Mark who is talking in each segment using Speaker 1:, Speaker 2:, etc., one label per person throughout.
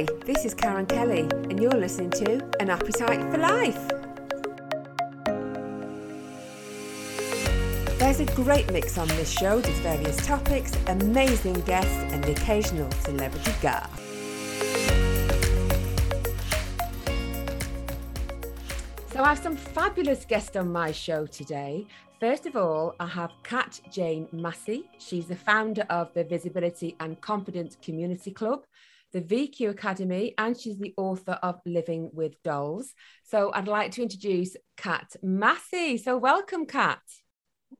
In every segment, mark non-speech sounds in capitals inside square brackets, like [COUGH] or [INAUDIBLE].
Speaker 1: Hi, this is Karen Kelly, and you're listening to An Appetite for Life. There's a great mix on this show with various topics, amazing guests, and the occasional celebrity guest. So I have some fabulous guests on my show today. First of all, I have Kat Jane Massey. She's the founder of the Visibility and Confidence Community Club, the VQ Academy, and she's the author of Living with Dolls. So I'd like to introduce Kat Massey. So welcome, Kat.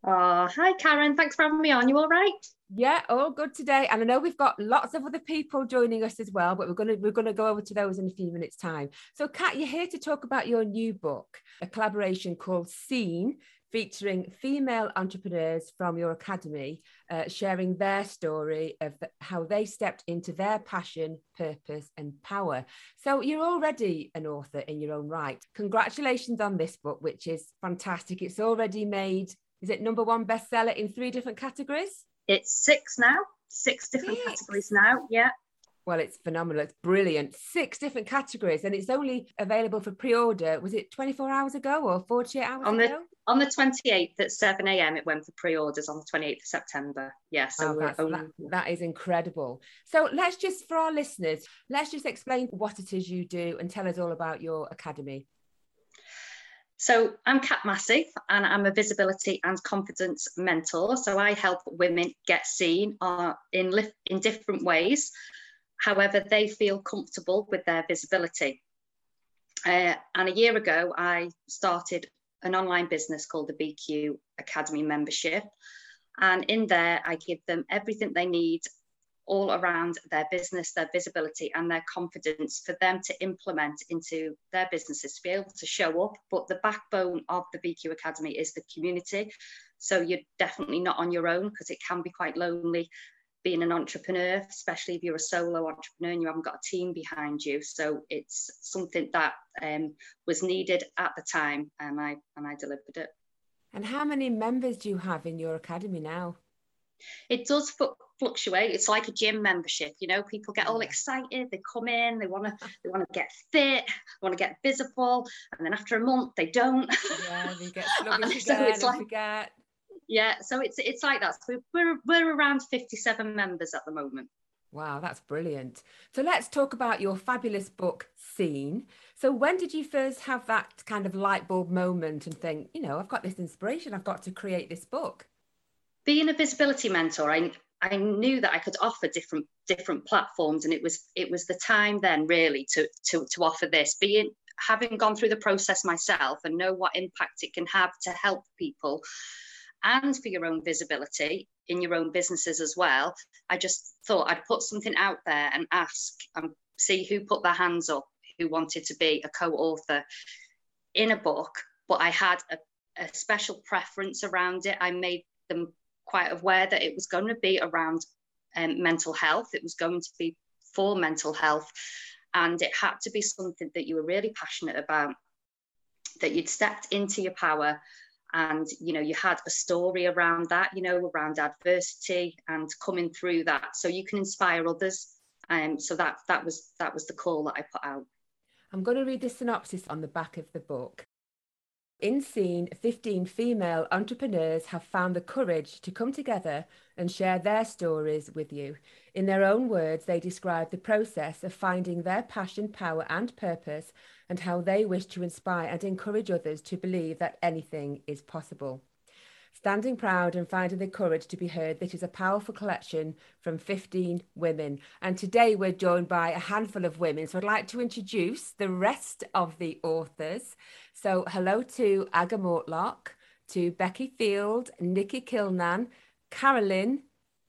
Speaker 2: Oh, hi, Karen. Thanks for having me on. You all right?
Speaker 1: Yeah, all good today. And I know we've got lots of other people joining us as well, but we're gonna we're gonna go over to those in a few minutes' time. So, Kat, you're here to talk about your new book, a collaboration called Seen, featuring female entrepreneurs from your academy, uh, sharing their story of how they stepped into their passion, purpose, and power. So, you're already an author in your own right. Congratulations on this book, which is fantastic. It's already made. Is it number one bestseller in three different categories?
Speaker 2: It's six now, six different six. categories now. Yeah.
Speaker 1: Well, it's phenomenal. It's brilliant. Six different categories, and it's only available for pre-order. Was it 24 hours ago or 48 hours
Speaker 2: on
Speaker 1: the,
Speaker 2: ago? On the 28th at 7 a.m. It went for pre-orders on the 28th of September. Yeah, so
Speaker 1: oh, only... that, that is incredible. So let's just, for our listeners, let's just explain what it is you do and tell us all about your academy.
Speaker 2: So I'm Kat Massey and I'm a visibility and confidence mentor. So I help women get seen uh, in, in different ways, however they feel comfortable with their visibility. Uh, and a year ago, I started an online business called the BQ Academy membership. And in there, I give them everything they need all around their business, their visibility, and their confidence for them to implement into their businesses to be able to show up. But the backbone of the BQ Academy is the community. So you're definitely not on your own because it can be quite lonely being an entrepreneur, especially if you're a solo entrepreneur and you haven't got a team behind you. So it's something that um, was needed at the time, and I and I delivered it.
Speaker 1: And how many members do you have in your academy now?
Speaker 2: It does fluctuate. It's like a gym membership. You know, people get all excited. They come in. They want to. They want to get fit. Want to get visible. And then after a month, they don't.
Speaker 1: Yeah, they get [LAUGHS] sluggish so. It's like, forget.
Speaker 2: Yeah, so it's it's like that. So we're we're around fifty-seven members at the moment.
Speaker 1: Wow, that's brilliant. So let's talk about your fabulous book, Seen So when did you first have that kind of light bulb moment and think, you know, I've got this inspiration, I've got to create this book?
Speaker 2: being a visibility mentor, I I knew that I could offer different different platforms, and it was it was the time then really to to to offer this. Being having gone through the process myself and know what impact it can have to help people, and for your own visibility in your own businesses as well. I just thought I'd put something out there and ask and see who put their hands up, who wanted to be a co-author in a book, but I had a, a special preference around it. I made them quite aware that it was going to be around um, mental health. It was going to be for mental health. And it had to be something that you were really passionate about, that you'd stepped into your power and you know you had a story around that you know around adversity and coming through that. So you can inspire others. And um, so that that was that was the call that i put out.
Speaker 1: I'm going to read the synopsis on the back of the book. In Seen 15 female entrepreneurs have found the courage to come together and share their stories with you. In their own words, they describe the process of finding their passion, power, and purpose, and how they wish to inspire and encourage others to believe that anything is possible. Standing Proud and Finding the Courage to be Heard. This is a powerful collection from 15 women. And today we're joined by a handful of women. So I'd like to introduce the rest of the authors. So hello to Aga Mortlock, to Becky Field, Nikki Kilnan, Carolyn,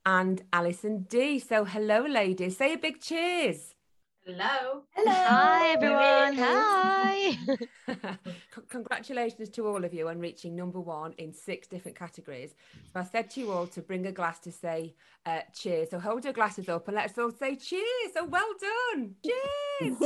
Speaker 1: and Alison D. So hello, ladies. Say a big cheers.
Speaker 3: Hello.
Speaker 4: Hello. Hi, everyone. Hi. [LAUGHS] [LAUGHS]
Speaker 1: Congratulations to all of you on reaching number one in six different categories. So I said to you all to bring a glass to say uh, cheers. So hold your glasses up and let's all say cheers. So well done. Cheers.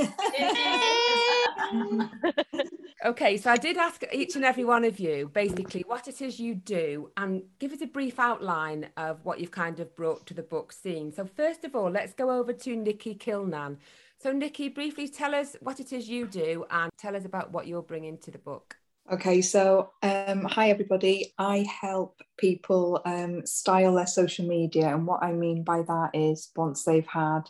Speaker 1: [LAUGHS] okay, so I did ask each and every one of you basically what it is you do and give us a brief outline of what you've kind of brought to the book Seen. So first of all, let's go over to Nikki Kilnan. So, Nikki, briefly tell us what it is you do and tell us about what you're bringing to the book.
Speaker 3: Okay, so um, hi everybody. I help people um, style their social media, and what I mean by that is once they've had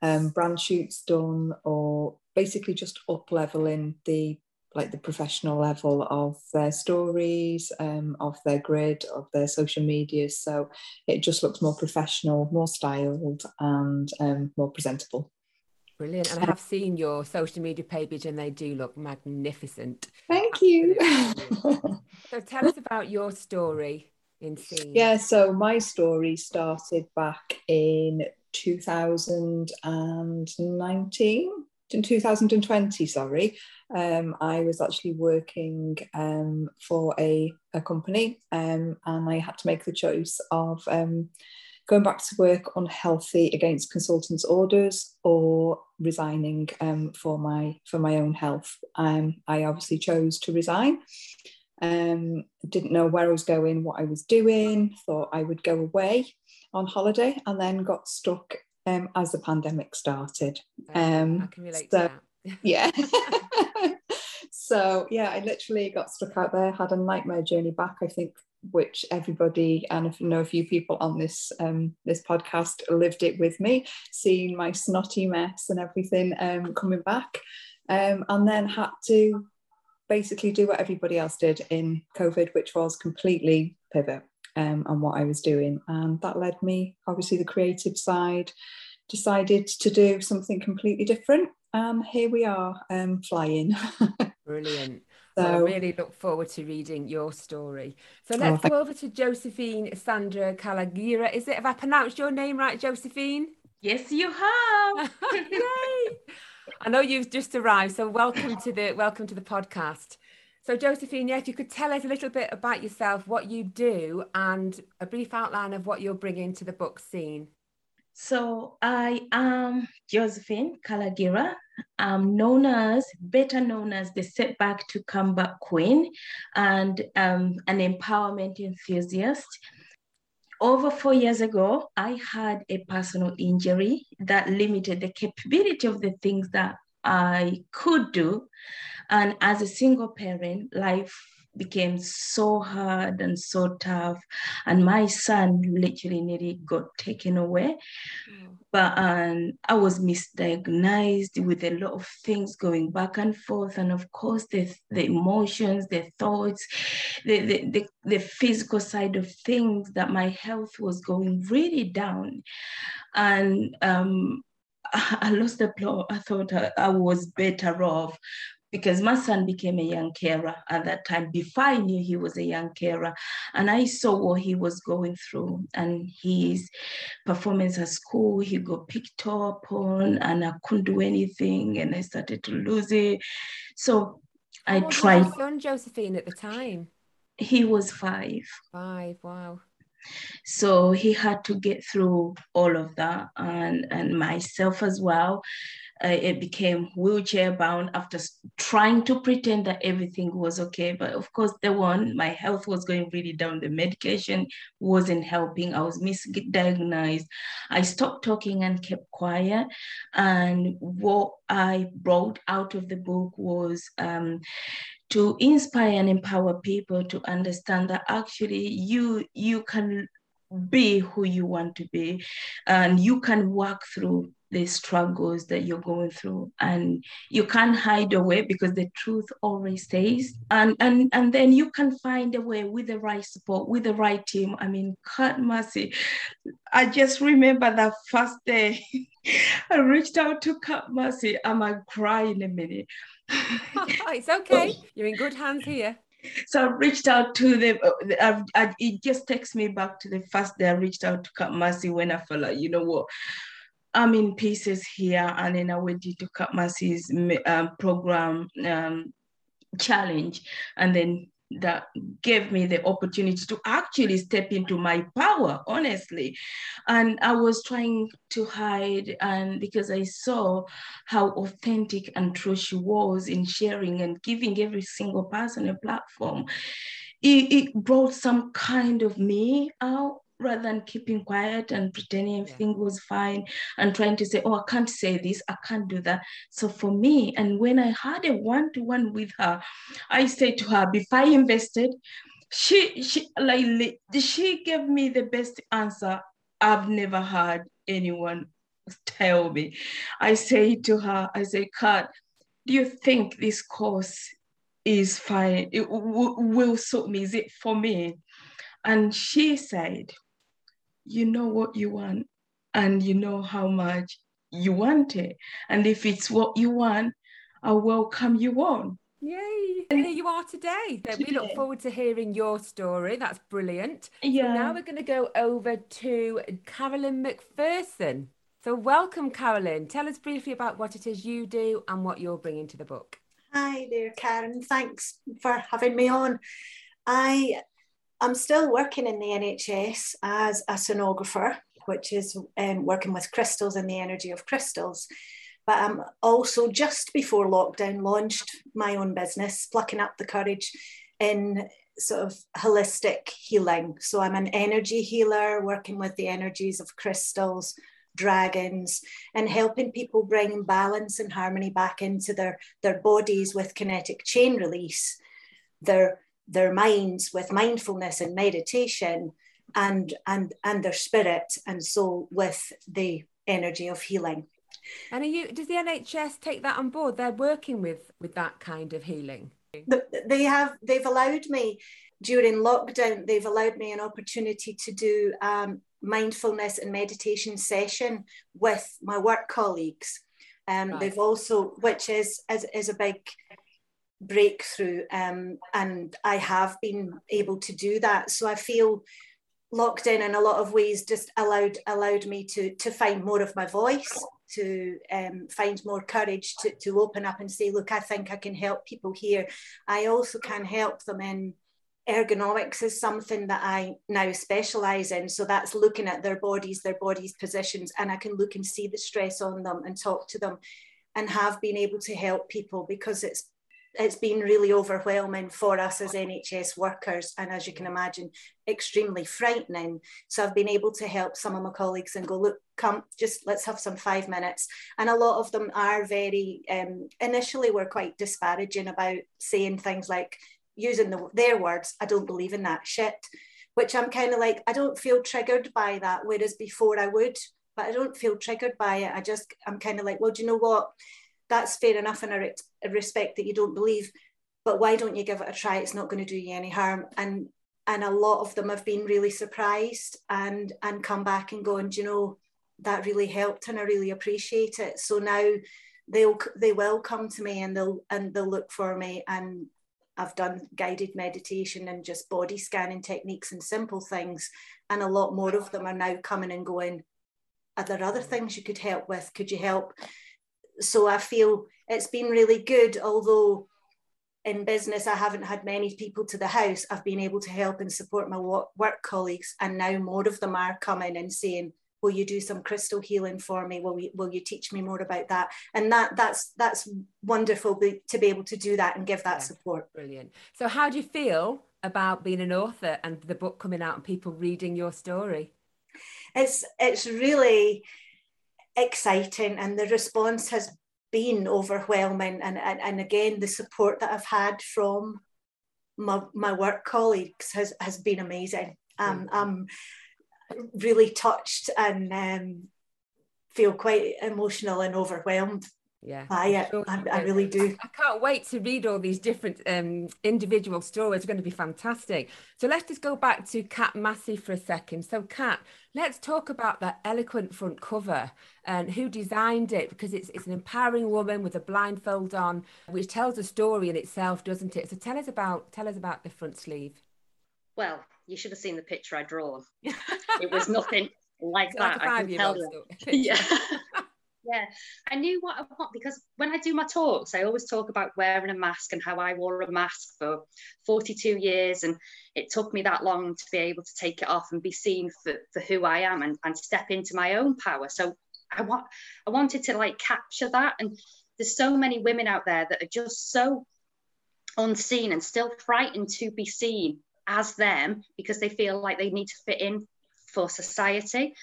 Speaker 3: um, brand shoots done, or basically just up leveling the like the professional level of their stories, um, of their grid, of their social media. So it just looks more professional, more styled, and um, more presentable.
Speaker 1: Brilliant. And I have seen your social media page and they do look magnificent.
Speaker 3: Thank you. [LAUGHS]
Speaker 1: so tell us about your story in Seen.
Speaker 3: Yeah, so my story started back in 2019, in 2020, sorry. Um, I was actually working um, for a, a company um, and I had to make the choice of um, going back to work unhealthy against consultants' orders or resigning um, for my for my own health. Um, I obviously chose to resign. Um, didn't know where I was going, what I was doing. Thought I would go away on holiday, and then got stuck um, as the pandemic started.
Speaker 1: Um, I can relate so, to
Speaker 3: that. [LAUGHS] yeah. [LAUGHS] so yeah, I literally got stuck out there. Had a nightmare journey back. I think which everybody and you know a few people on this um, this podcast lived it with me, seeing my snotty mess and everything um, coming back, um, and then had to basically do what everybody else did in COVID, which was completely pivot um, on what I was doing, and that led me obviously the creative side. Decided to do something completely different. and here we are, um, flying. [LAUGHS]
Speaker 1: Brilliant. So well, I really look forward to reading your story. So oh, let's oh, go over to Josephine Sandra Calagira. Is it, have I pronounced your name right, Josephine?
Speaker 5: Yes, you have. [LAUGHS]
Speaker 1: Yay! I know you've just arrived, so welcome to the welcome to the podcast. So Josephine, yeah, if you could tell us a little bit about yourself, what you do, and a brief outline of what you're bringing to the book Seen.
Speaker 5: So I am Josephine Calagira. I'm known as, better known as the Setback to Comeback Queen and um, an empowerment enthusiast. Over four years ago, I had a personal injury that limited the capability of the things that I could do. And as a single parent, life became so hard and so tough. And my son literally nearly got taken away. Mm. But um, I was misdiagnosed with a lot of things going back and forth. And of course, the, the emotions, the thoughts, the, the, the, the physical side of things that my health was going really down. And um, [LAUGHS] I lost the plot. I thought I, I was better off because my son became a young carer at that time before I knew he was a young carer. And I saw what he was going through and his performance at school, he got picked up on and I couldn't do anything and I started to lose it. So I tried.
Speaker 1: Was your son Josephine at the time?
Speaker 5: He was five.
Speaker 1: Five, wow.
Speaker 5: So he had to get through all of that and, and myself as well uh, it became wheelchair bound after trying to pretend that everything was okay. But of course, the one, my health was going really down. The medication wasn't helping. I was misdiagnosed. I stopped talking and kept quiet. And what I brought out of the book was um, to inspire and empower people to understand that actually you you can be who you want to be and you can work through the struggles that you're going through and you can't hide away because the truth always stays. And and and then you can find a way with the right support with the right team. I mean Kat Massey. I just remember that first day [LAUGHS] i reached out to Kat Massey. I might cry in a minute [LAUGHS]
Speaker 1: it's okay you're in good hands here
Speaker 5: so I reached out to them. I, I, it just takes me back to the first day I reached out to Kat Massey when I felt like, you know what, I'm in pieces here, and then I went into Kat Massey's um, program um, challenge, and then that gave me the opportunity to actually step into my power honestly. And i was trying to hide and because i saw how authentic and true she was in sharing and giving every single person a platform it, it brought some kind of me out rather than keeping quiet and pretending everything was fine and trying to say, oh, I can't say this, I can't do that. So for me, and when I had a one-to-one with her, I said to her, before I invested, she she like she gave me the best answer I've never heard anyone tell me. I say to her, I say, Kat, do you think this course is fine? It will suit me? Is it for me? And she said, you know what you want and you know how much you want it. And if it's what you want, I welcome you on.
Speaker 1: Yay! And here you are today. So we look forward to hearing your story. That's brilliant.
Speaker 5: Yeah.
Speaker 1: So now we're going to go over to Carolyn McPherson. So welcome, Carolyn. Tell us briefly about what it is you do and what you're bringing to the book.
Speaker 6: Hi there, Karen. Thanks for having me on. I I'm still working in the NHS as a sonographer, which is um, working with crystals and the energy of crystals. But I'm also just before lockdown launched my own business, plucking up the courage in sort of holistic healing. So I'm an energy healer, working with the energies of crystals, dragons, and helping people bring balance and harmony back into their, their bodies with kinetic chain release, their their minds with mindfulness and meditation and and and their spirit and soul with the energy of healing.
Speaker 1: And are you does the nhs take that on board? They're working with with that kind of healing.
Speaker 6: They have they've allowed me during lockdown they've allowed me an opportunity to do um, mindfulness and meditation session with my work colleagues. Um, right. they've also which is, is is a big breakthrough um, and I have been able to do that. So I feel locked in in a lot of ways just allowed allowed me to to find more of my voice to um, find more courage to, to open up and say look i think i can help people here i also can help them in ergonomics is something that i now specialize in so that's looking at their bodies their bodies positions and i can look and see the stress on them and talk to them and have been able to help people because it's it's been really overwhelming for us as NHS workers, and as you can imagine, extremely frightening. So I've been able to help some of my colleagues and go, look, come, just let's have some five minutes. And a lot of them are very, um, initially, were quite disparaging about saying things like, using the, their words, I don't believe in that shit, which I'm kind of like, I don't feel triggered by that, whereas before I would, but I don't feel triggered by it. I just, I'm kind of like, well, do you know what? That's fair enough in a, respect that you don't believe but why don't you give it a try? It's not going to do you any harm. And and a lot of them have been really surprised and and come back and go and you know that really helped and I really appreciate it. So now they'll they will come to me and they'll and they'll look for me and I've done guided meditation and just body scanning techniques and simple things. And a lot more of them are now coming and going are there other things you could help with? Could you help so I feel it's been really good, although in business I haven't had many people to the house. I've been able to help and support my work colleagues, and now more of them are coming and saying, "Will you do some crystal healing for me? Will, we, will you teach me more about that?" And that that's that's wonderful to be able to do that and give that yeah, support.
Speaker 1: Brilliant. So, how do you feel about being an author and the book coming out and people reading your story?
Speaker 6: It's it's really exciting and the response has been overwhelming. And, and, and again the support that I've had from my, my work colleagues has, has been amazing. Um, I'm really touched and um, feel quite emotional and overwhelmed
Speaker 1: yeah
Speaker 6: by it. Sure I, I, really do.
Speaker 1: I can't wait to read all these different um, individual stories. It's going to be fantastic. So let's just go back to Kat Massey for a second. So Kat, let's talk about that eloquent front cover and who designed it because it's it's an empowering woman with a blindfold on, which tells a story in itself, doesn't it? So tell us about tell us about the front sleeve.
Speaker 2: Well, you should have seen the picture I drawn. [LAUGHS] it was nothing like that. Like I can tell you. [LAUGHS] yeah. Yeah, I knew what I want because when I do my talks, I always talk about wearing a mask and how I wore a mask for 42 years. And it took me that long to be able to take it off and be seen for, for who I am and, and step into my own power. So I want I wanted to like capture that. And there's so many women out there that are just so unseen and still frightened to be seen as them because they feel like they need to fit in for society.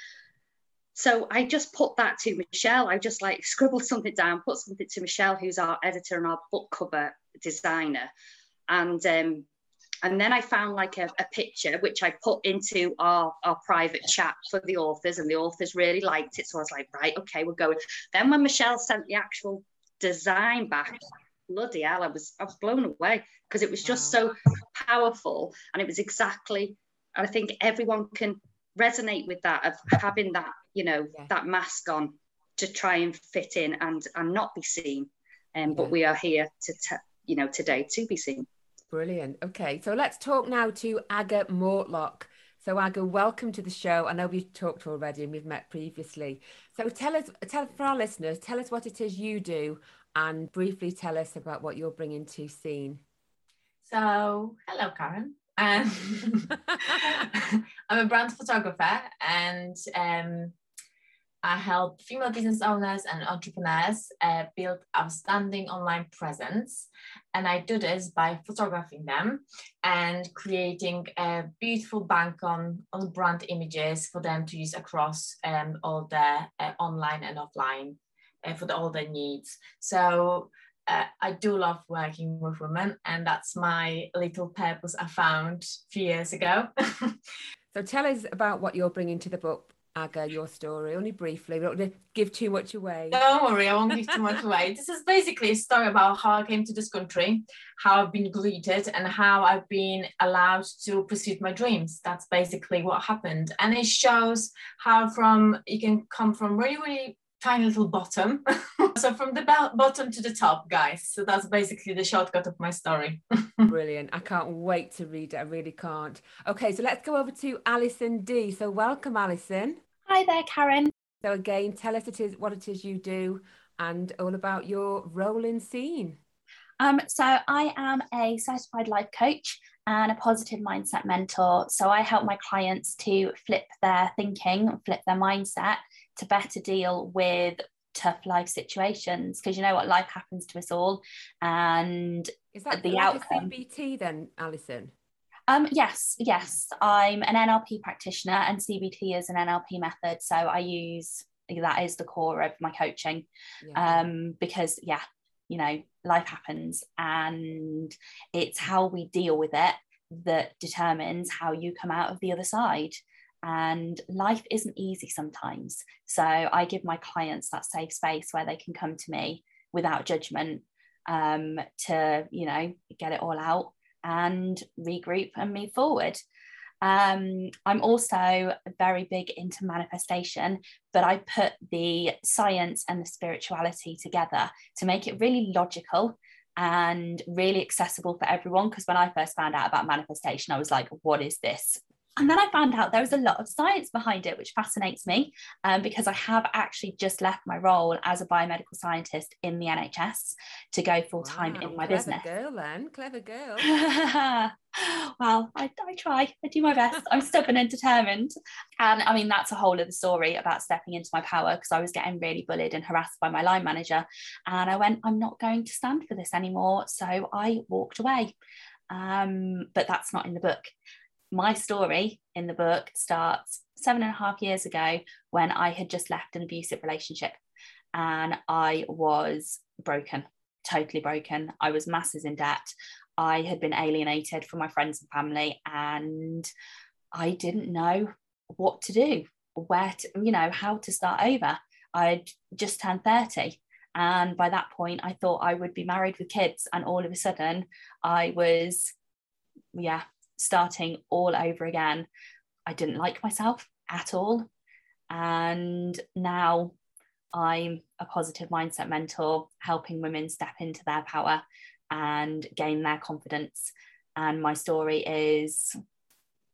Speaker 2: So I just put that to Michelle. I just like scribbled something down, put something to Michelle, who's our editor and our book cover designer. And um, and then I found like a, a, picture which I put into our, our private chat for the authors, and the authors really liked it. So I was like, right, okay, we're going. Then when Michelle sent the actual design back, bloody hell, I was I was blown away because it was just wow. so powerful and it was exactly. And I think everyone can resonate with that of having that you know yeah. that mask on to try and fit in and and not be seen. Um, yeah. but we are here to t- you know today to be seen.
Speaker 1: Brilliant. Okay so let's talk now to aga mortlock. So aga welcome to the show. I know we've talked already and we've met previously. So tell us tell for our listeners tell us what it is you do and briefly tell us about what you're bringing to Seen.
Speaker 7: So hello karen. Um, [LAUGHS] I'm a brand photographer and um, I help female business owners and entrepreneurs uh, build outstanding online presence. And I do this by photographing them and creating a beautiful bank on, on brand images for them to use across um, all their uh, online and offline uh, for the, all their needs. So uh, I do love working with women, and that's my little purpose I found a few years ago. [LAUGHS]
Speaker 1: so tell us about what you're bringing to the book. Aga, your story, only briefly. We don't want to give too much away.
Speaker 7: Don't worry, I won't give too much away. [LAUGHS] This is basically a story about how I came to this country, how I've been greeted, and how I've been allowed to pursue my dreams. That's basically what happened. And it shows how from you can come from really, really tiny little bottom. [LAUGHS] so from the bottom to the top, guys. So that's basically the shortcut of my story. [LAUGHS]
Speaker 1: Brilliant. I can't wait to read it. I really can't. Okay, so let's go over to Alison D. So welcome, Alison.
Speaker 8: Hi there, Karen.
Speaker 1: So again, tell us it is what it is you do and all about your role in Seen.
Speaker 8: Um, so I am a certified life coach and a positive mindset mentor. So I help my clients to flip their thinking, flip their mindset to better deal with tough life situations because you know what life happens to us all and
Speaker 1: is that the like outcome cbt then alison
Speaker 8: um, yes, yes. I'm an NLP practitioner and CBT is an NLP method. So I use that is the core of my coaching. Yeah. Um, because yeah, you know, life happens and it's how we deal with it that determines how you come out of the other side and life isn't easy sometimes. So I give my clients that safe space where they can come to me without judgment um, to, you know, get it all out and regroup and move forward. Um, I'm also very big into manifestation, but I put the science and the spirituality together to make it really logical and really accessible for everyone. Because when I first found out about manifestation, I was like, what is this? And then I found out there was a lot of science behind it, which fascinates me um, because I have actually just left my role as a biomedical scientist in the NHS to go full time wow, in my
Speaker 1: clever
Speaker 8: business.
Speaker 1: Girl, then clever girl. [LAUGHS]
Speaker 8: well, I, I try. I do my best. I'm stubborn and determined. And I mean, that's a whole other story about stepping into my power because I was getting really bullied and harassed by my line manager. And I went, I'm not going to stand for this anymore. So I walked away. Um, but that's not in the book my story in the book starts seven and a half years ago when I had just left an abusive relationship and I was broken, totally broken. I was masses in debt. I had been alienated from my friends and family, and I didn't know what to do, where to, you know, how to start over. I'd just turned 30. And by that point, I thought I would be married with kids. And all of a sudden, I was, yeah, starting all over again. I didn't like myself at all. And now I'm a positive mindset mentor, helping women step into their power and gain their confidence. And my story is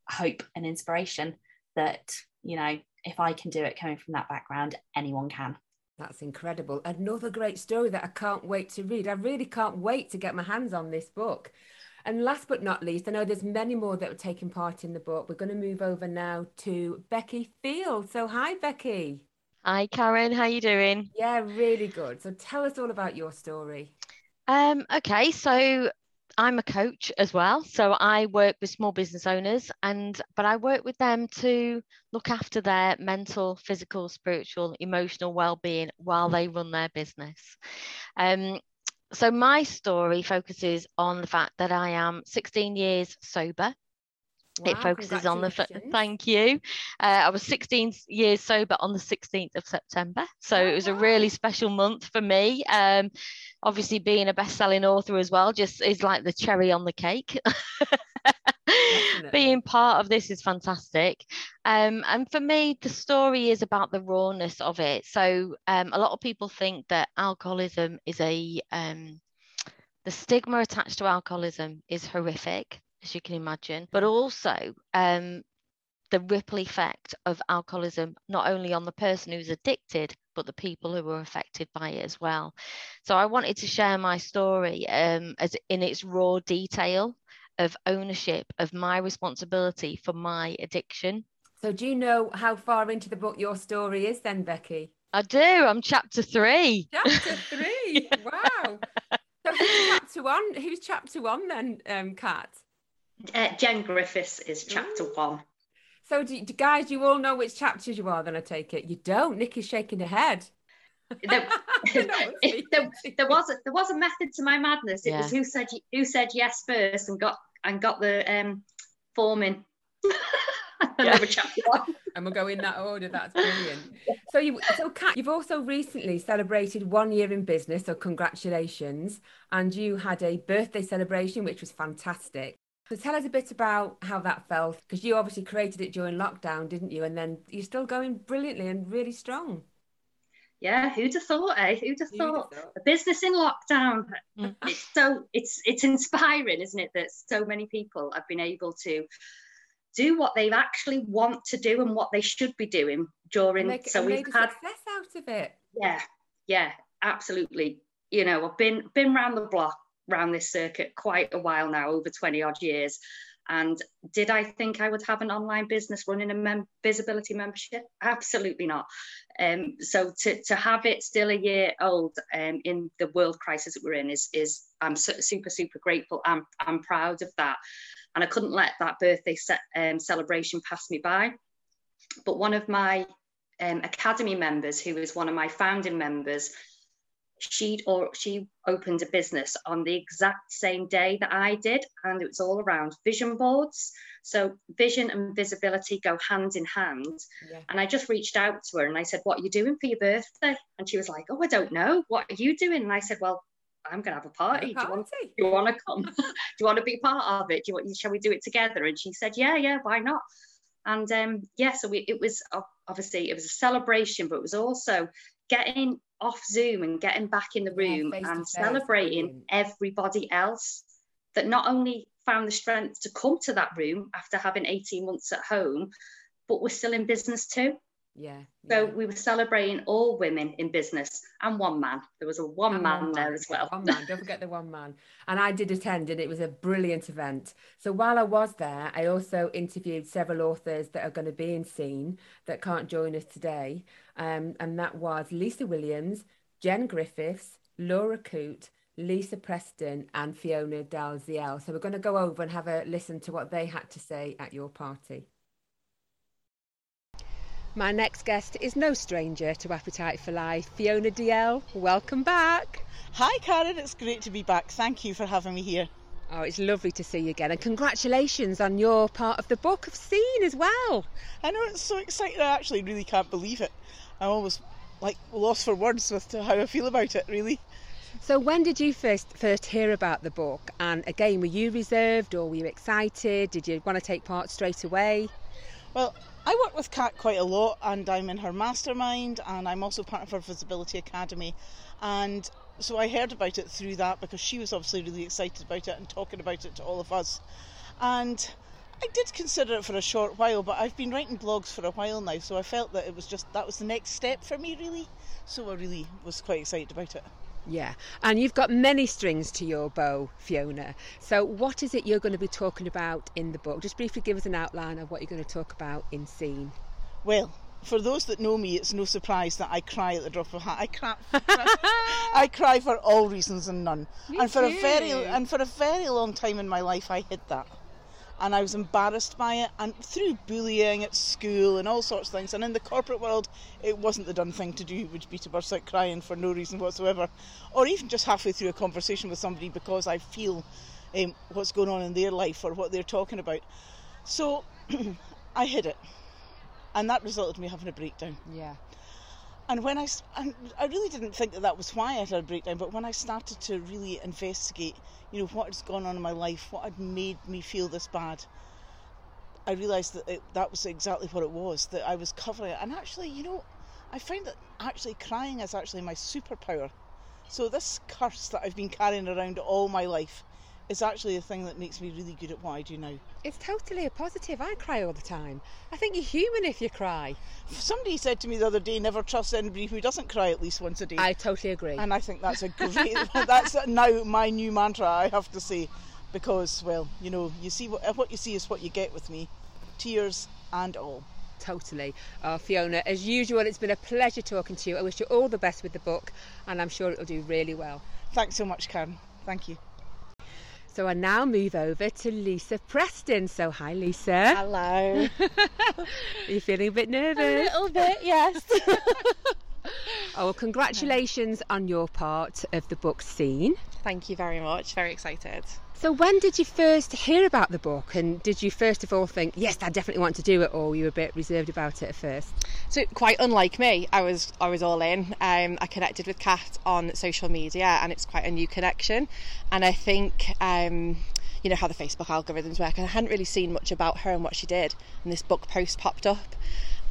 Speaker 8: hope and inspiration that, you know, if I can do it coming from that background, anyone can.
Speaker 1: That's incredible. Another great story that I can't wait to read. I really can't wait to get my hands on this book. And last but not least, I know there's many more that are taking part in the book. We're going to move over now to Becky Field. So hi, Becky.
Speaker 4: Hi, Karen. How you doing?
Speaker 1: Yeah, really good. So tell us all about your story.
Speaker 4: Um, okay, so I'm a coach as well, so I work with small business owners, and but I work with them to look after their mental, physical, spiritual, emotional well-being while they run their business. Um, so my story focuses on the fact that I am 16 years sober. Wow, it focuses on the thank you. Uh, I was 16 years sober on the 16th of September, so oh, it was wow. a really special month for me. Um, obviously, being a best-selling author as well just is like the cherry on the cake. [LAUGHS] being part of this is fantastic. Um, and for me, the story is about the rawness of it. So um, a lot of people think that alcoholism is a um, the stigma attached to alcoholism is horrific as you can imagine, but also um, the ripple effect of alcoholism, not only on the person who's addicted, but the people who are affected by it as well. So I wanted to share my story um, as in its raw detail of ownership of my responsibility for my addiction.
Speaker 1: So do you know how far into the book your story is then, Becky?
Speaker 4: I do. I'm chapter three.
Speaker 1: Chapter three. [LAUGHS] wow. So who's chapter one? Who's chapter one then, um, Kat?
Speaker 2: Uh, Jen Griffiths is chapter Ooh. one.
Speaker 1: So, do, do, guys, you all know which chapters you are? Then I take it you don't. Nikki's shaking her head.
Speaker 2: there, [LAUGHS] there, [LAUGHS] [LAUGHS] there, was a, there was a method to my madness. It yeah. was who said who said yes first and got and got the um, form in.
Speaker 1: yeah. chapter. And we'll go in that order. That's brilliant. So you, so Kat, you've also recently celebrated one year in business. So congratulations! And you had a birthday celebration, which was fantastic. So tell us a bit about how that felt, because you obviously created it during lockdown, didn't you? And then you're still going brilliantly and really strong.
Speaker 2: Yeah, who'd have thought, eh? Who'd have, thought? thought? A business in lockdown. Mm. [LAUGHS] it's so it's it's inspiring, isn't it, that so many people have been able to do what they actually want to do and what they should be doing during.
Speaker 1: Make, so we've had success out of it.
Speaker 2: Yeah, yeah, absolutely. You know, I've been been around the block around this circuit quite a while now, over 20 odd years. And did I think I would have an online business running a mem- visibility membership? Absolutely not. Um, so to, to have it still a year old um, in the world crisis that we're in is, is I'm super, super grateful. I'm, I'm proud of that. And I couldn't let that birthday set, um, celebration pass me by. But one of my um, academy members, who was one of my founding members, she or she opened a business on the exact same day that I did, and it was all around vision boards. So vision and visibility go hand in hand. Yeah. And I just reached out to her and I said, "What are you doing for your birthday?" And she was like, "Oh, I don't know. What are you doing?" And I said, "Well." I'm gonna have a party. A party. Do, you want, [LAUGHS] do you want to come? do you want to be part of it? Do you want? Shall we do it together? And she said, "Yeah, yeah, why not?" And um, yeah, so we, it was obviously it was a celebration, but it was also getting off Zoom and getting back in the room yeah, and celebrating everybody else that not only found the strength to come to that room after having 18 months at home, but we're still in business too.
Speaker 1: Yeah.
Speaker 2: So we were celebrating all women in business and one man. There was a one man one there man. as well.
Speaker 1: One man. Don't forget the one man. And I did attend, and it was a brilliant event. So while I was there, I also interviewed several authors that are going to be in Seen that can't join us today. Um, and that was Lisa Williams, Jen Griffiths, Laura Coote, Lisa Preston, and Fiona Dalziel. So we're going to go over and have a listen to what they had to say at your party. My next guest is no stranger to Appetite for Life, Fiona Dalziel. Welcome back.
Speaker 9: Hi, Karen. It's great to be back. Thank you for having me here.
Speaker 1: Oh, it's lovely to see you again, and congratulations on your part of the book of Seen as well.
Speaker 9: I know it's so exciting. I actually really can't believe it. I'm almost like lost for words with how I feel about it. Really.
Speaker 1: So, when did you first first hear about the book? And again, were you reserved or were you excited? Did you want to take part straight away?
Speaker 9: Well, I work with Kat quite a lot, and I'm in her mastermind, and I'm also part of her Visibility Academy. And so I heard about it through that because she was obviously really excited about it and talking about it to all of us. And I did consider it for a short while, but I've been writing blogs for a while now, so I felt that it was just that was the next step for me, really. So I really was quite excited about it.
Speaker 1: Yeah, and you've got many strings to your bow, Fiona. So, what is it you're going to be talking about in the book? Just briefly give us an outline of what you're going to talk about in Seen.
Speaker 9: Well, for those that know me, it's no surprise that I cry at the drop of a hat. I cry, [LAUGHS] I cry for all reasons and none.
Speaker 1: Me
Speaker 9: and for
Speaker 1: too.
Speaker 9: a very and for a very long time in my life, I hid that, and I was embarrassed by it. And through bullying at school and all sorts of things, and in the corporate world, it wasn't the done thing to do, would be to burst out crying for no reason whatsoever, or even just halfway through a conversation with somebody because I feel um, what's going on in their life or what they're talking about. So [CLEARS THROAT] I hid it and that resulted in me having a breakdown.
Speaker 1: Yeah.
Speaker 9: And when I, I really didn't think that that was why I had a breakdown, but when I started to really investigate, you know, what has gone on in my life, what had made me feel this bad, I realised that it, that was exactly what it was, that I was covering it. And actually, you know, I find that actually crying is actually my superpower. So this curse that I've been carrying around all my life is actually the thing that makes me really good at what I do now.
Speaker 1: It's totally a positive. I cry all the time. I think you're human if you cry.
Speaker 9: Somebody said to me the other day, never trust anybody who doesn't cry at least once a day.
Speaker 1: I totally agree.
Speaker 9: and I think that's a great. [LAUGHS] that's now my new mantra. I have to say, because well, you know, you see what what you see is what you get with me, tears and all.
Speaker 1: Totally. Oh, Fiona, as usual, it's been a pleasure talking to you. I wish you all the best with the book, and I'm sure it'll do really well.
Speaker 9: Thanks so much, Karen. Thank you.
Speaker 1: So I now move over to Lisa Preston. So, hi, Lisa.
Speaker 10: Hello.
Speaker 1: Are [LAUGHS] you feeling a bit nervous?
Speaker 10: A little bit, yes. [LAUGHS]
Speaker 1: Oh, well, congratulations on your part of the book Seen.
Speaker 10: Thank you very much. Very excited.
Speaker 1: So, when did you first hear about the book? And did you first of all think, yes, I definitely want to do it, or were you a bit reserved about it at first?
Speaker 10: So quite unlike me, I was I was all in. Um, I connected with Kat on social media, and it's quite a new connection. And I think um, you know how the Facebook algorithms work. And I hadn't really seen much about her and what she did, and this book post popped up.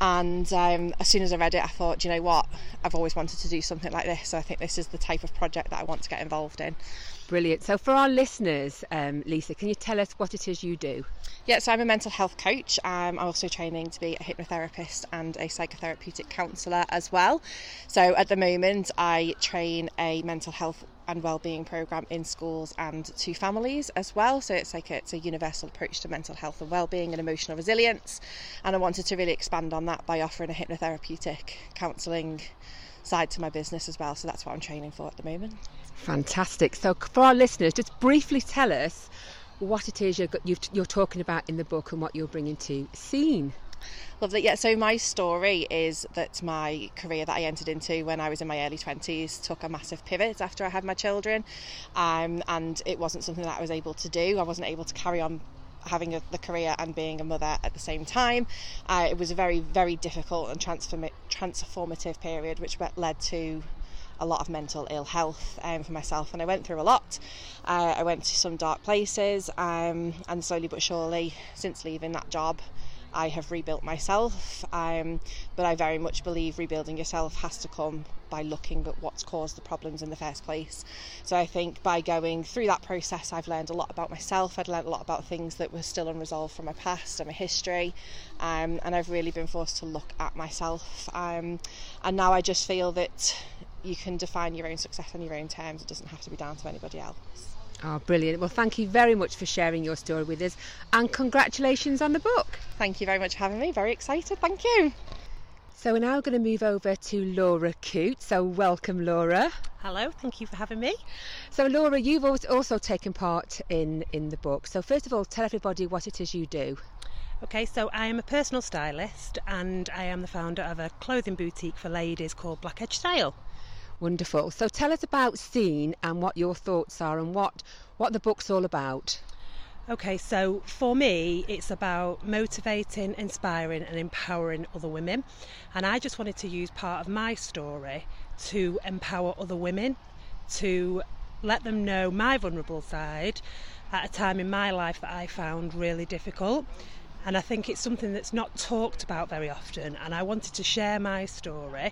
Speaker 10: And um, as soon as I read it, I thought, "Do you know what? I've always wanted to do something like this. So I think this is the type of project that I want to get involved in.
Speaker 1: Brilliant. So, for our listeners, um, Lisa, can you tell us what it is you do?
Speaker 10: Yeah, so I'm a mental health coach. Um, I'm also training to be a hypnotherapist and a psychotherapeutic counsellor as well. So at the moment, I train a mental health and wellbeing program in schools and to families as well. So it's like a, it's a universal approach to mental health and wellbeing and emotional resilience. And I wanted to really expand on that by offering a hypnotherapeutic counselling side to my business as well. So that's what I'm training for at the moment.
Speaker 1: Fantastic. So, for our listeners, just briefly tell us what it is you're, you're talking about in the book and what you're bringing to Seen.
Speaker 10: Lovely. Yeah, so my story is that my career that I entered into when I was in my early 20s took a massive pivot after I had my children. Um, and it wasn't something that I was able to do. I wasn't able to carry on having a, the career and being a mother at the same time. Uh, it was a very, very difficult and transform- transformative period, which led to a lot of mental ill health um, for myself, and I went through a lot. Uh, I went to some dark places, um, and slowly but surely, since leaving that job, I have rebuilt myself. Um, but I very much believe rebuilding yourself has to come by looking at what's caused the problems in the first place. So I think by going through that process, I've learned a lot about myself. I've learned a lot about things that were still unresolved from my past and my history, um, and I've really been forced to look at myself. Um, and now I just feel that you can define your own success on your own terms. It doesn't have to be down to anybody else.
Speaker 1: Oh, brilliant. Well, thank you very much for sharing your story with us and congratulations on the book.
Speaker 10: Thank you very much for having me. Very excited. Thank you.
Speaker 1: So, we're now going to move over to Laura Coote. So, welcome, Laura.
Speaker 11: Hello, thank you for having me.
Speaker 1: So, Laura, you've also taken part in, in the book. So, first of all, tell everybody what it is you do.
Speaker 11: Okay, so I am a personal stylist and I am the founder of a clothing boutique for ladies called Black Edge Style.
Speaker 1: Wonderful. So, tell us about Seen and what your thoughts are and what, what the book's all about.
Speaker 11: Okay, so for me, it's about motivating, inspiring, and empowering other women. And I just wanted to use part of my story to empower other women, to let them know my vulnerable side at a time in my life that I found really difficult. And I think it's something that's not talked about very often. And I wanted to share my story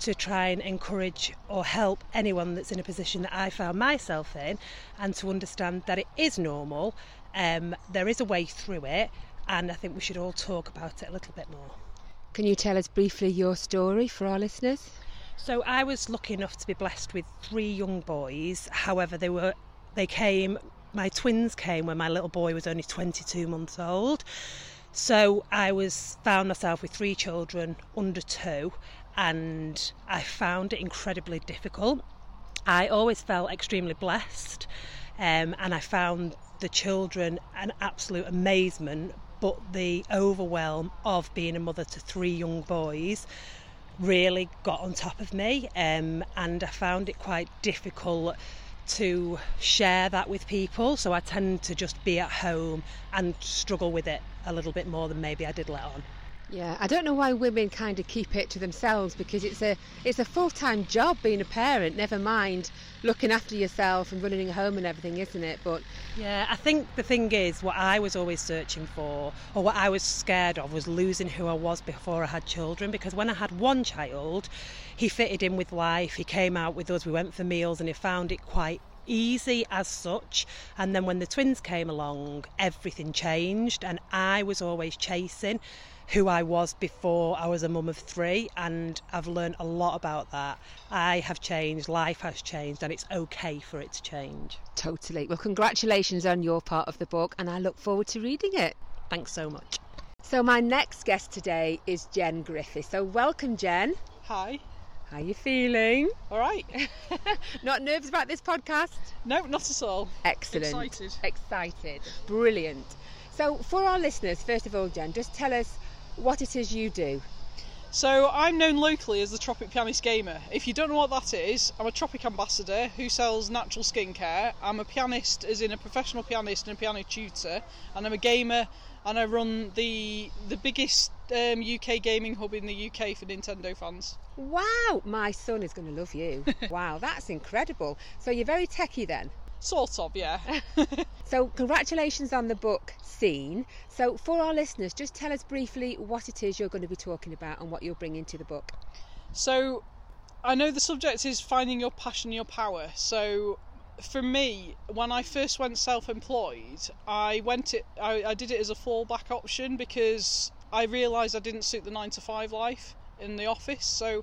Speaker 11: to try and encourage or help anyone that's in a position that I found myself in and to understand that it is normal. Um, there is a way through it, and I think we should all talk about it a little bit more.
Speaker 1: Can you tell us briefly your story for our listeners?
Speaker 11: So I was lucky enough to be blessed with three young boys. However, they were they came. My twins came when my little boy was only 22 months old. So I was found myself with three children under two, and I found it incredibly difficult. I always felt extremely blessed, um, and I found the children an absolute amazement. But the overwhelm of being a mother to three young boys really got on top of me, um, and I found it quite difficult to share that with people. So I tend to just be at home and struggle with it a little bit more than maybe I did let on.
Speaker 1: Yeah, I don't know why women kind of keep it to themselves because it's a it's a full time job being a parent. Never mind looking after yourself and running a home and everything, isn't it? But
Speaker 11: yeah, I think the thing is, what I was always searching for, or what I was scared of, was losing who I was before I had children. Because when I had one child, he fitted in with life. He came out with us. We went for meals, and he found it quite easy as such. And then when the twins came along, everything changed, and I was always chasing who I was before I was a mum of three, and I've learned a lot about that. I have changed, life has changed, and it's okay for it to change.
Speaker 1: Totally. Well, congratulations on your part of the book, and I look forward to reading it.
Speaker 11: Thanks so much.
Speaker 1: So, my next guest today is Jen Griffith. So, welcome, Jen.
Speaker 12: Hi.
Speaker 1: How are you feeling?
Speaker 12: All right. [LAUGHS] [LAUGHS]
Speaker 1: not nervous about this podcast?
Speaker 12: No, not at all.
Speaker 1: Excellent.
Speaker 12: Excited.
Speaker 1: Excited. Brilliant. So, for our listeners, first of all, Jen, just tell us what it is you do.
Speaker 12: So I'm known locally as the Tropic Pianist Gamer. If you don't know what that is, I'm a Tropic ambassador who sells natural skincare. I'm a pianist, as in a professional pianist and a piano tutor, and I'm a gamer, and I run the the biggest um, UK gaming hub in the UK for Nintendo fans.
Speaker 1: Wow, my son is going to love you. [LAUGHS] wow, that's incredible. So you're very techie then.
Speaker 12: Sort of, yeah. [LAUGHS]
Speaker 1: so, congratulations on the book Seen. So, for our listeners, just tell us briefly what it is you're going to be talking about and what you're bringing to the book.
Speaker 12: So, I know the subject is finding your passion, your power. So, for me, when I first went self-employed, I went it. I, I did it as a fallback option because I realised I didn't suit the nine to five life in the office. So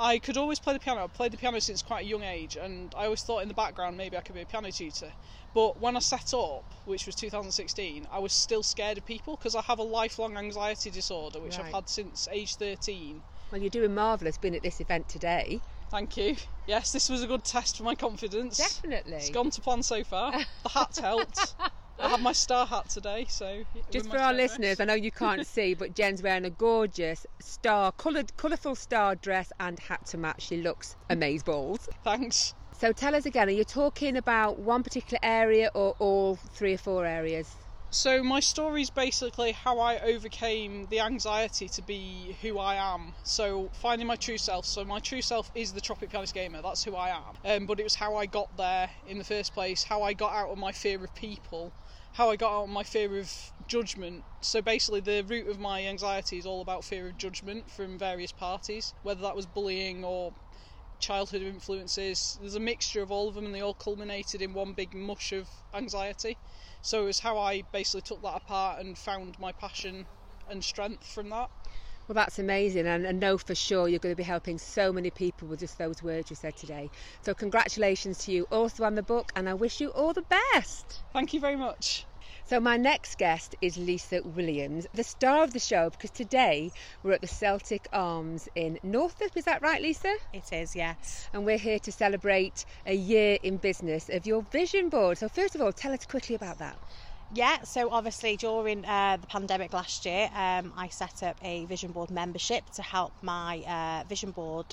Speaker 12: I could always play the piano. I've played the piano since quite a young age, and I always thought in the background maybe I could be a piano tutor. But when I set up, which was 2016, I was still scared of people because I have a lifelong anxiety disorder, which right. I've had since age 13.
Speaker 1: Well, you're doing marvellous being at this event today.
Speaker 12: Thank you. Yes, this was a good test for my confidence.
Speaker 1: Definitely.
Speaker 12: It's gone to plan so far. The hat helped. [LAUGHS] I have my star hat today, so
Speaker 1: just for our listeners, dress. I know you can't [LAUGHS] see, but Jen's wearing a gorgeous star, coloured, colourful star dress and hat to match. She looks amazeballs.
Speaker 12: Thanks.
Speaker 1: So tell us again, are you talking about one particular area or all three or four areas?
Speaker 12: So my story is basically how I overcame the anxiety to be who I am. So finding my true self. So my true self is the Tropic Pianist Gamer. That's who I am. Um, but it was how I got there in the first place. How I got out of my fear of people how I got out of my fear of judgment. So basically, the root of my anxiety is all about fear of judgment from various parties, whether that was bullying or childhood influences. There's a mixture of all of them, and they all culminated in one big mush of anxiety. So it was how I basically took that apart and found my passion and strength from that.
Speaker 1: Well, that's amazing, and I know for sure you're going to be helping so many people with just those words you said today. So, congratulations to you also on the book, and I wish you all the best.
Speaker 12: Thank you very much.
Speaker 1: So, my next guest is Lisa Williams, the star of the show, because today we're at the Celtic Arms in Northam. Is that right, Lisa?
Speaker 13: It is, yes.
Speaker 1: And we're here to celebrate a year in business of your vision board. So, first of all, tell us quickly about that.
Speaker 13: Yeah, so obviously during uh, the pandemic last year, um, I set up a vision board membership to help my uh, vision board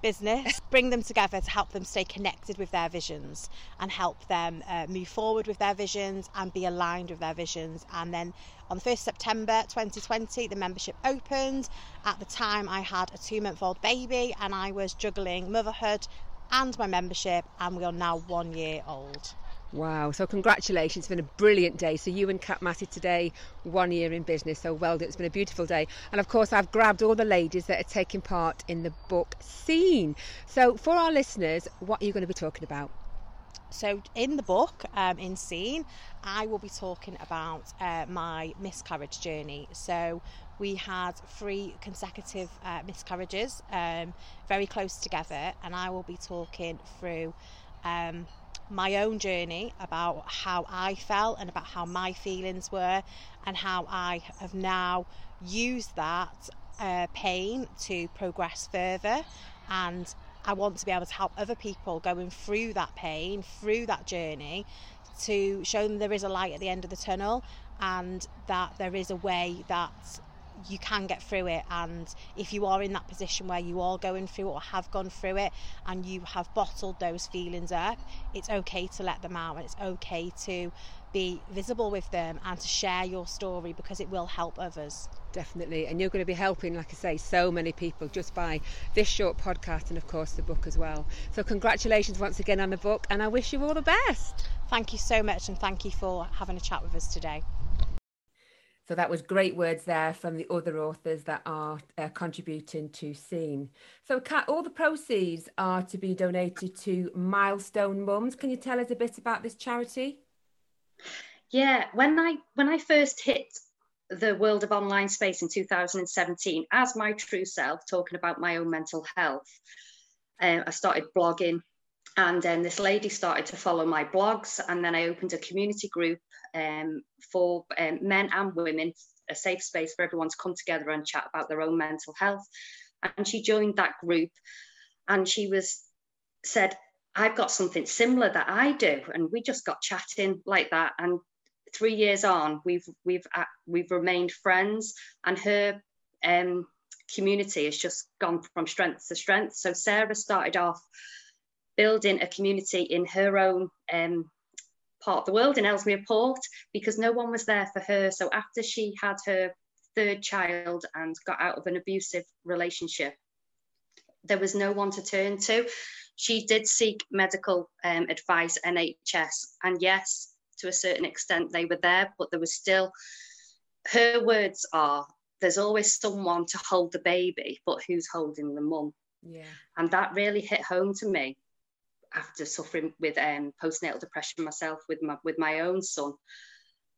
Speaker 13: business [LAUGHS] bring them together to help them stay connected with their visions and help them uh, move forward with their visions and be aligned with their visions. And then on the 1st September 2020, the membership opened. At the time, I had a two month old baby and I was juggling motherhood and my membership, and we are now one year old.
Speaker 1: Wow, so congratulations, it's been a brilliant day. So, you and Kat Massey today, one year in business, so well done. It's been a beautiful day. And of course, I've grabbed all the ladies that are taking part in the book Seen. So, for our listeners, what are you going to be talking about?
Speaker 13: So, in the book, um, in Seen, I will be talking about uh, my miscarriage journey. So, we had three consecutive uh, miscarriages, um, very close together, and I will be talking through. Um, my own journey about how I felt and about how my feelings were, and how I have now used that uh, pain to progress further. And I want to be able to help other people going through that pain, through that journey, to show them there is a light at the end of the tunnel and that there is a way that you can get through it and if you are in that position where you are going through or have gone through it and you have bottled those feelings up it's okay to let them out and it's okay to be visible with them and to share your story because it will help others.
Speaker 1: Definitely and you're going to be helping like i say so many people just by this short podcast and of course the book as well. So congratulations once again on the book and i wish you all the best.
Speaker 13: Thank you so much and thank you for having a chat with us today
Speaker 1: so that was great words there from the other authors that are uh, contributing to Seen. So all the proceeds are to be donated to Milestone Mums. Can you tell us a bit about this charity?
Speaker 2: Yeah, when I when I first hit the world of online space in 2017 as my true self, talking about my own mental health, uh, I started blogging and then this lady started to follow my blogs and then i opened a community group um, for um, men and women a safe space for everyone to come together and chat about their own mental health. And she joined that group and she was said i've got something similar that i do and we just got chatting like that. And three years on we've we've uh, we've remained friends and her um, community has just gone from strength to strength. So sarah started off building a community in her own um, part of the world in Ellesmere Port because no one was there for her. So after she had her third child and got out of an abusive relationship, there was no one to turn to. She did seek medical um, advice, NHS, and yes, to a certain extent they were there, but there was still, her words are, there's always someone to hold the baby, but who's holding the mum?
Speaker 1: Yeah.
Speaker 2: And that really hit home to me after suffering with um, postnatal depression myself with my with my own son.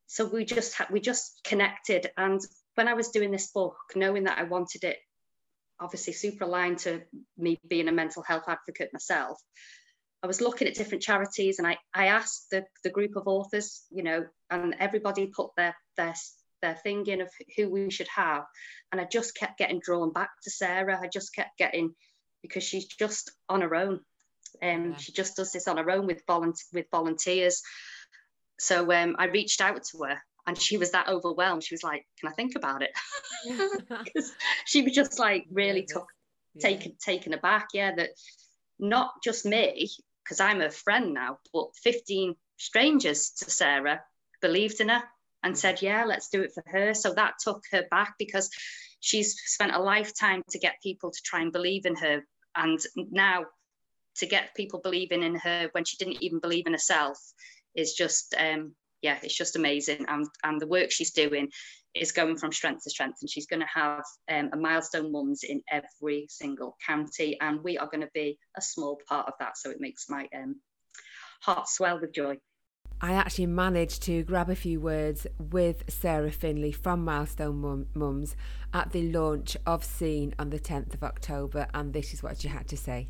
Speaker 2: So we just ha- we just connected, and when I was doing this book, knowing that I wanted it, obviously super aligned to me being a mental health advocate myself, I was looking at different charities, and I I asked the the group of authors, you know, and everybody put their their their thinking of who we should have, and I just kept getting drawn back to Sarah. I just kept getting because she's just on her own um, yeah. She just does this on her own with, volunteer with volunteers. So um, I reached out to her and she was that overwhelmed. She was like, "Can I think about it?" [LAUGHS] [LAUGHS] she was just like really yeah, took, taken taken aback. Yeah, that not just me because I'm a friend now, but 15 strangers to Sarah believed in her and said, "Yeah, let's do it for her." So that took her back because she's spent a lifetime to get people to try and believe in her, and now to get people believing in her when she didn't even believe in herself is just um, yeah it's just amazing and and the work she's doing is going from strength to strength and she's going to have um, a milestone mums in every single county and we are going to be a small part of that so it makes my um, heart swell with joy
Speaker 1: I actually managed to grab a few words with Sarah Finley from Milestone Mums at the launch of Seen on the 10th of October, and this is what she had to say.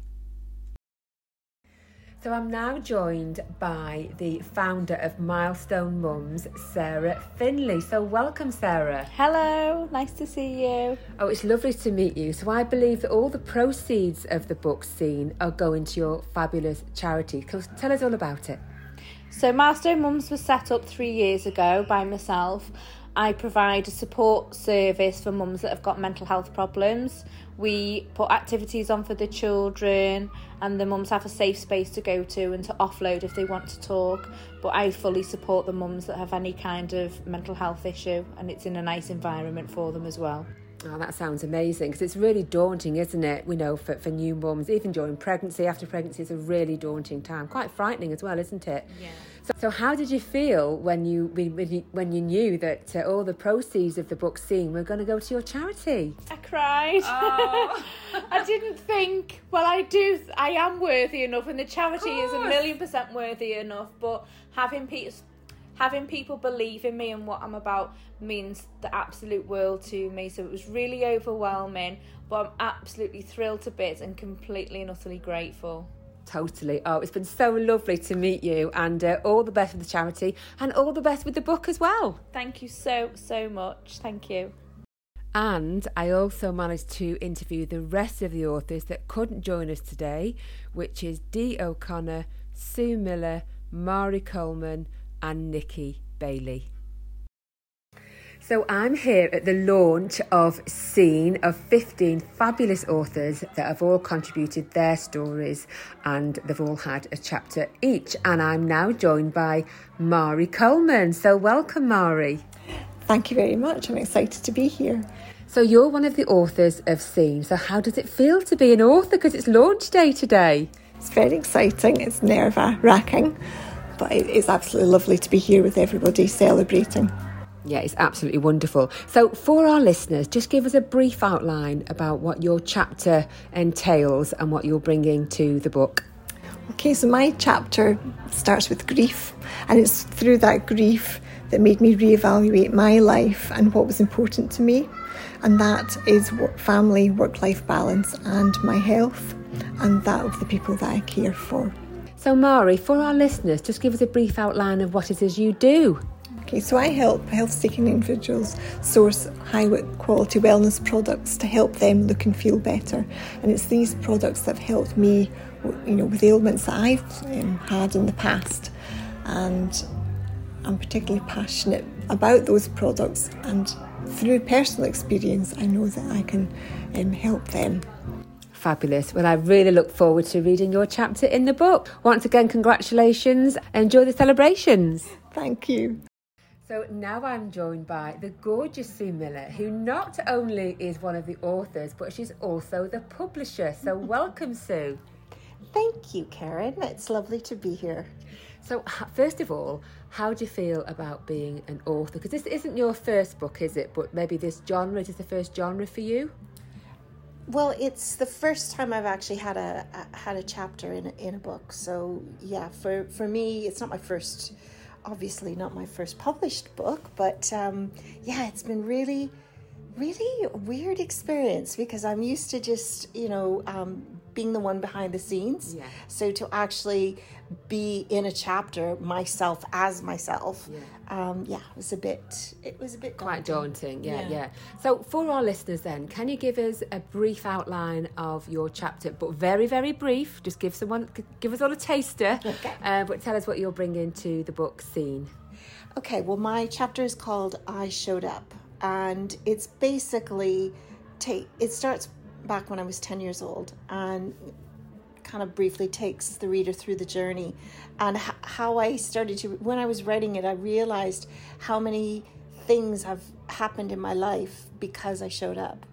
Speaker 1: So I'm now joined by the founder of Milestone Mums, Sarah Finley. So welcome, Sarah.
Speaker 14: Hello, nice to see you.
Speaker 1: Oh, it's lovely to meet you. So I believe that all the proceeds of the book Seen are going to your fabulous charity. Tell us all about it.
Speaker 14: So Milestone Mums was set up three years ago by myself. I provide a support service for mums that have got mental health problems. We put activities on for the children, and the mums have a safe space to go to and to offload if they want to talk. But I fully support the mums that have any kind of mental health issue, and it's in a nice environment for them as well.
Speaker 1: Oh, that sounds amazing because it's really daunting, isn't it? We know for, for new mums, even during pregnancy, after pregnancy, it's a really daunting time. Quite frightening as well, isn't it?
Speaker 14: Yeah.
Speaker 1: So, so how did you feel when you when you, when you knew that uh, all the proceeds of the book Seen were going to go to your charity?
Speaker 14: I cried. Oh. [LAUGHS] I didn't think. Well, I do. I am worthy enough, and the charity is a million percent worthy enough. But having people having people believe in me and what I'm about means the absolute world to me. So it was really overwhelming, but I'm absolutely thrilled to bits and completely and utterly grateful.
Speaker 1: Totally. Oh, it's been so lovely to meet you, and uh, all the best with the charity, and all the best with the book as well.
Speaker 14: Thank you so, so much. Thank you.
Speaker 1: And I also managed to interview the rest of the authors that couldn't join us today, which is Dee O'Connor, Sue Miller, Mari Coleman, and Nikki Bailey. So I'm here at the launch of Seen of 15 fabulous authors that have all contributed their stories and they've all had a chapter each. And I'm now joined by Mari Coleman. So welcome, Mari.
Speaker 15: Thank you very much. I'm excited to be here.
Speaker 1: So you're one of the authors of Seen. So how does it feel to be an author? Because it's launch day today.
Speaker 15: It's very exciting. It's nerve wracking, but it's absolutely lovely to be here with everybody celebrating.
Speaker 1: Yeah, it's absolutely wonderful. So, for our listeners, just give us a brief outline about what your chapter entails and what you're bringing to the book.
Speaker 15: Okay, so my chapter starts with grief, and it's through that grief that made me reevaluate my life and what was important to me, and that is family, work life balance, and my health, and that of the people that I care for.
Speaker 1: So, Mari, for our listeners, just give us a brief outline of what it is you do.
Speaker 15: Okay, so I help health seeking individuals source high quality wellness products to help them look and feel better. And it's these products that have helped me, you know, with ailments that I've um, had in the past. And I'm particularly passionate about those products. And through personal experience, I know that I can um, help them.
Speaker 1: Fabulous. Well, I really look forward to reading your chapter in the book. Once again, congratulations. Enjoy the celebrations.
Speaker 15: Thank you.
Speaker 1: So now I'm joined by the gorgeous Sue Miller, who not only is one of the authors, but she's also the publisher. So [LAUGHS] welcome, Sue.
Speaker 15: Thank you, Karen. It's lovely to be here.
Speaker 1: So, first of all, how do you feel about being an author? Because this isn't your first book, is it? But maybe this genre is the first genre for you.
Speaker 15: Well, it's the first time I've actually had a, had a chapter in a, in a book. So yeah, for for me, it's not my first obviously not my first published book, but um, yeah, it's been really, really weird experience because I'm used to just, you know, um, being the one behind the scenes. Yeah. So to actually be in a chapter myself as myself, yeah, um, yeah it was a bit. It was a bit
Speaker 1: quite daunting. Yeah, yeah, yeah. So for our listeners, then, can you give us a brief outline of your chapter, but very, very brief? Just give someone, give us all a taster. [LAUGHS] Okay. Uh, but tell us what you're bringing to the book Seen
Speaker 15: Okay. Well, my chapter is called "I Showed Up," and it's basically take. It starts back when I was 10 years old and kind of briefly takes the reader through the journey and h- how I started to, when I was writing it, I realized how many things have happened in my life because I showed up.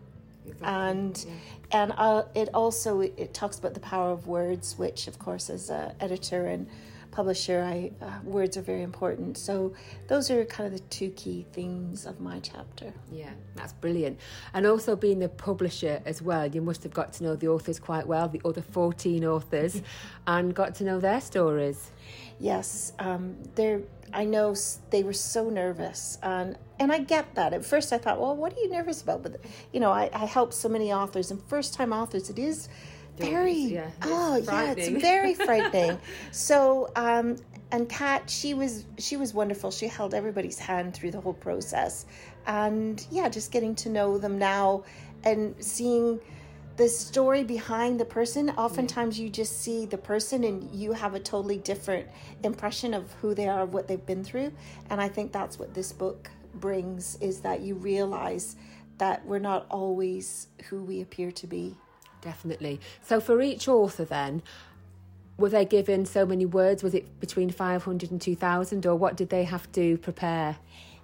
Speaker 15: Exactly. And yeah. and uh, it also it talks about the power of words, which of course as an editor and publisher, I uh, words are very important. So those are kind of the two key themes of my chapter.
Speaker 1: Yeah, that's brilliant. And also being the publisher as well, you must have got to know the authors quite well, the other 14 authors, [LAUGHS] and got to know their stories.
Speaker 15: Yes, um, they're. I know they were so nervous, and and I get that. At first, I thought, well, what are you nervous about? But you know, I, I help so many authors, and first time authors, it is very yeah, oh yeah it's very [LAUGHS] frightening. So um and kat she was she was wonderful. She held everybody's hand through the whole process. And yeah just getting to know them now and seeing the story behind the person. Oftentimes you just see the person and you have a totally different impression of who they are of what they've been through. And i think that's what this book brings is that you realize that we're not always who we appear to be
Speaker 1: Definitely. So for each author, then, were they given so many words? Was it between 500 and 2,000, or what did they have to prepare?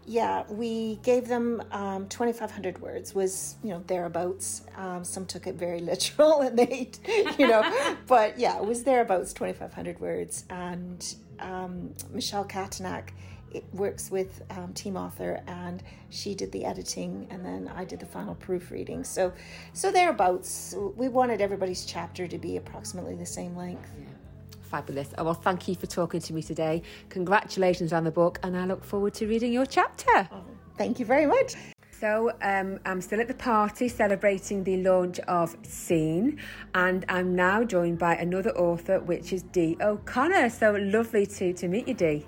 Speaker 15: Yeah, we gave them um, 2,500 words, was, you know, thereabouts. Um, some took it very [LAUGHS] literal and they, you know, [LAUGHS] but yeah, it was thereabouts 2,500 words. And um, Michelle Katanak works with um, team author and she did the editing and then i did the final proofreading so so thereabouts we wanted everybody's chapter to be approximately the same length yeah.
Speaker 1: Fabulous. Oh, well, thank you for talking to me today. Congratulations on the book, and I look forward to reading your chapter. Oh,
Speaker 15: thank you very much.
Speaker 1: So um, I'm still at the party celebrating the launch of Seen, and I'm now joined by another author, which is Dee O'Connor. So lovely to, to meet you, Dee.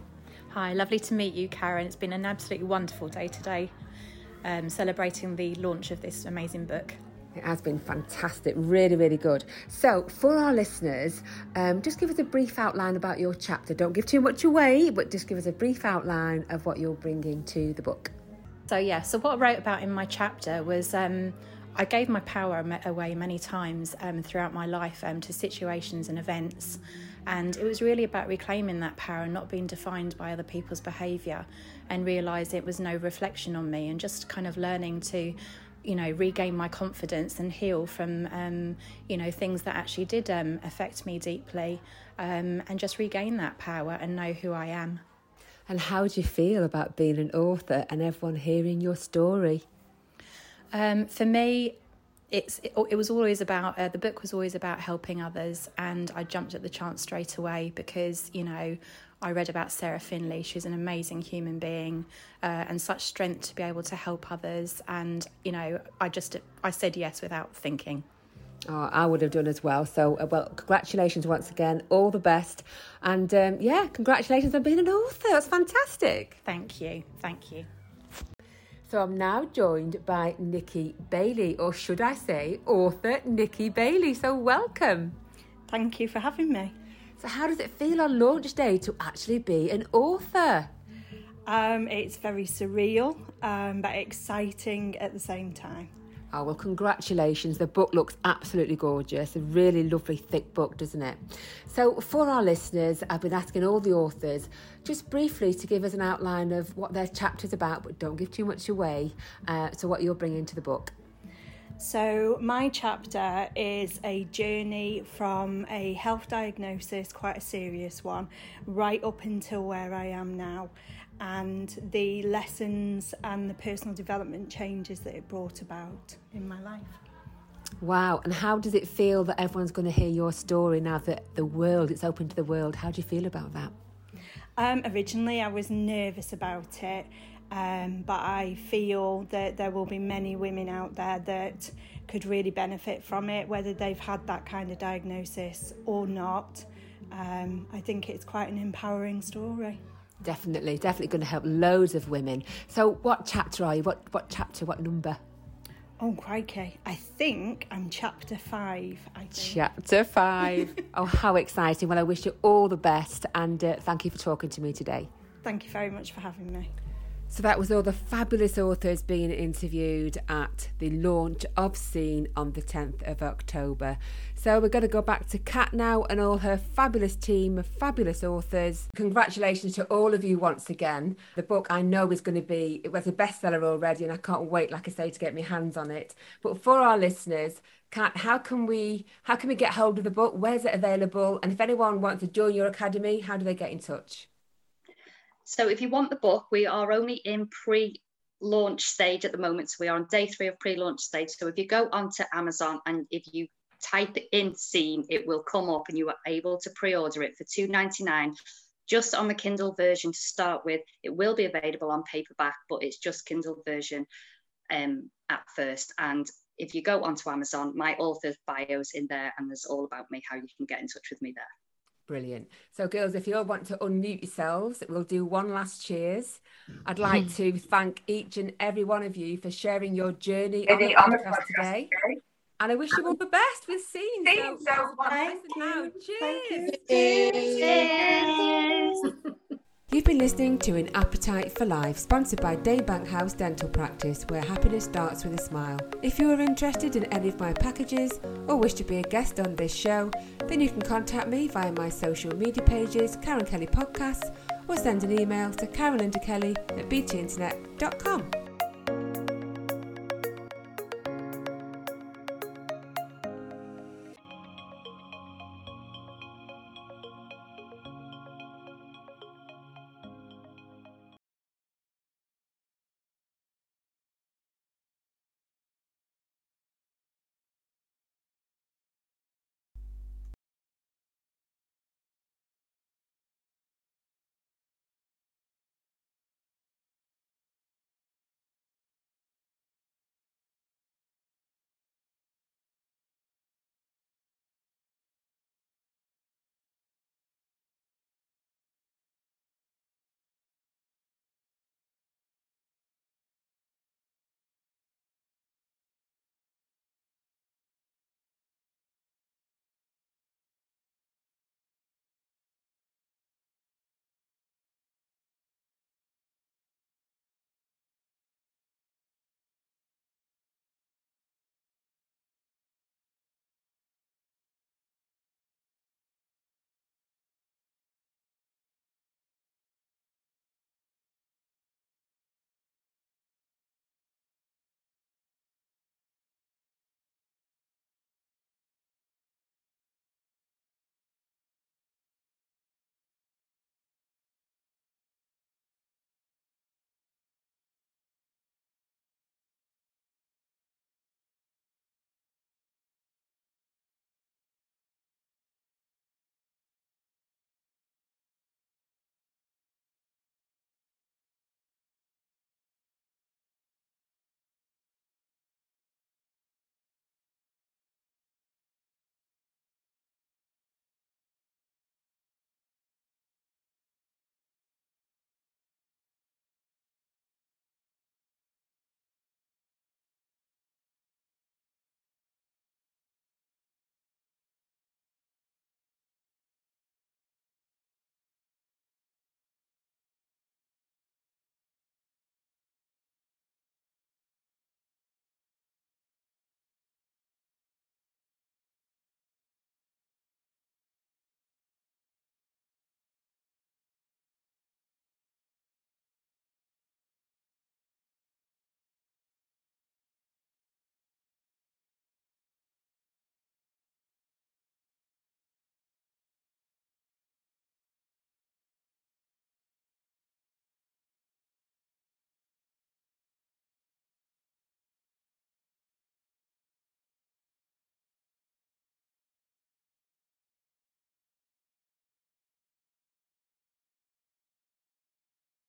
Speaker 16: Hi, lovely to meet you, Karen. It's been an absolutely wonderful day today, um, celebrating the launch of this amazing book.
Speaker 1: It has been fantastic, really, really good. So, for our listeners, um, just give us a brief outline about your chapter. Don't give too much away, but just give us a brief outline of what you're bringing to the book.
Speaker 16: So, yeah, so what I wrote about in my chapter was um, I gave my power away many times um, throughout my life um, to situations and events. And it was really about reclaiming that power and not being defined by other people's behaviour and realise it was no reflection on me and just kind of learning to you know regain my confidence and heal from um, you know things that actually did um, affect me deeply um, and just regain that power and know who I am.
Speaker 1: And how do you feel about being an author and everyone hearing your story?
Speaker 16: Um, for me, it's it, it, was always about uh, the book was always about helping others, and I jumped at the chance straight away because you know I read about Sarah Finley. She's an amazing human being uh, and such strength to be able to help others. And you know, I just I said yes without thinking.
Speaker 1: Oh, I would have done as well. So, uh, well, congratulations once again. All the best. And um, yeah, congratulations on being an author. That's fantastic.
Speaker 16: Thank you. Thank you.
Speaker 1: So, I'm now joined by Nikki Bailey, or should I say, author Nikki Bailey. So, welcome.
Speaker 17: Thank you for having me.
Speaker 1: So, how does it feel on launch day to actually be an author?
Speaker 17: Um, it's very surreal, um, but exciting at the same time.
Speaker 1: Oh, well, congratulations. The book looks absolutely gorgeous. A really lovely, thick book, doesn't it? So, for our listeners, I've been asking all the authors just briefly to give us an outline of what their chapter's about, but don't give too much away. Uh, so, what you're bringing to the book.
Speaker 17: So, my chapter is a journey from a health diagnosis, quite a serious one, right up until where I am now and the lessons and the personal development changes that it brought about in my life.
Speaker 1: Wow, and how does it feel that everyone's going to hear your story now that the world, it's open to the world? How do you feel about that?
Speaker 17: Um, originally, I was nervous about it, um, but I feel that there will be many women out there that could really benefit from it, whether they've had that kind of diagnosis or not. Um, I think it's quite an empowering story.
Speaker 1: Definitely, definitely going to help loads of women. So, what chapter are you? What what chapter? What number?
Speaker 17: Oh, crikey. I think I'm chapter five. I think.
Speaker 1: Chapter five. [LAUGHS] oh, how exciting. Well, I wish you all the best and uh, thank you for talking to me today.
Speaker 17: Thank you very much for having me.
Speaker 1: So that was all the fabulous authors being interviewed at the launch of Seen on the 10th of October. So we're going to go back to Kat now and all her fabulous team of fabulous authors. Congratulations to all of you once again. The book I know is going to be, it was a bestseller already and I can't wait, like I say, to get my hands on it. But for our listeners, Kat, how can we how can we get hold of the book? Where's it available? And if anyone wants to join your academy, how do they get in touch?
Speaker 2: So if you want the book, we are only in pre launch stage at the moment. So we are on day three of pre launch stage. So if you go onto Amazon and if you type in Seen, it will come up and you are able to pre order it for $2.99 just on the Kindle version to start with. It will be available on paperback, but it's just Kindle version um, at first. And if you go onto Amazon, my author's bio's in there and there's all about me, how you can get in touch with me there.
Speaker 1: Brilliant. So, girls, if you all want to unmute yourselves, we'll do one last cheers. I'd like to thank each and every one of you for sharing your journey on the podcast today. And I wish you all the best with Seen. So, so now. Cheers. Cheers. You've been listening to An Appetite for Life, sponsored by Daybank House Dental Practice, where happiness starts with a smile. If you are interested in any of my packages or wish to be a guest on this show, then you can contact me via my social media pages, Karen Kelly Podcasts, or send an email to karenlindakelly at btinternet.com.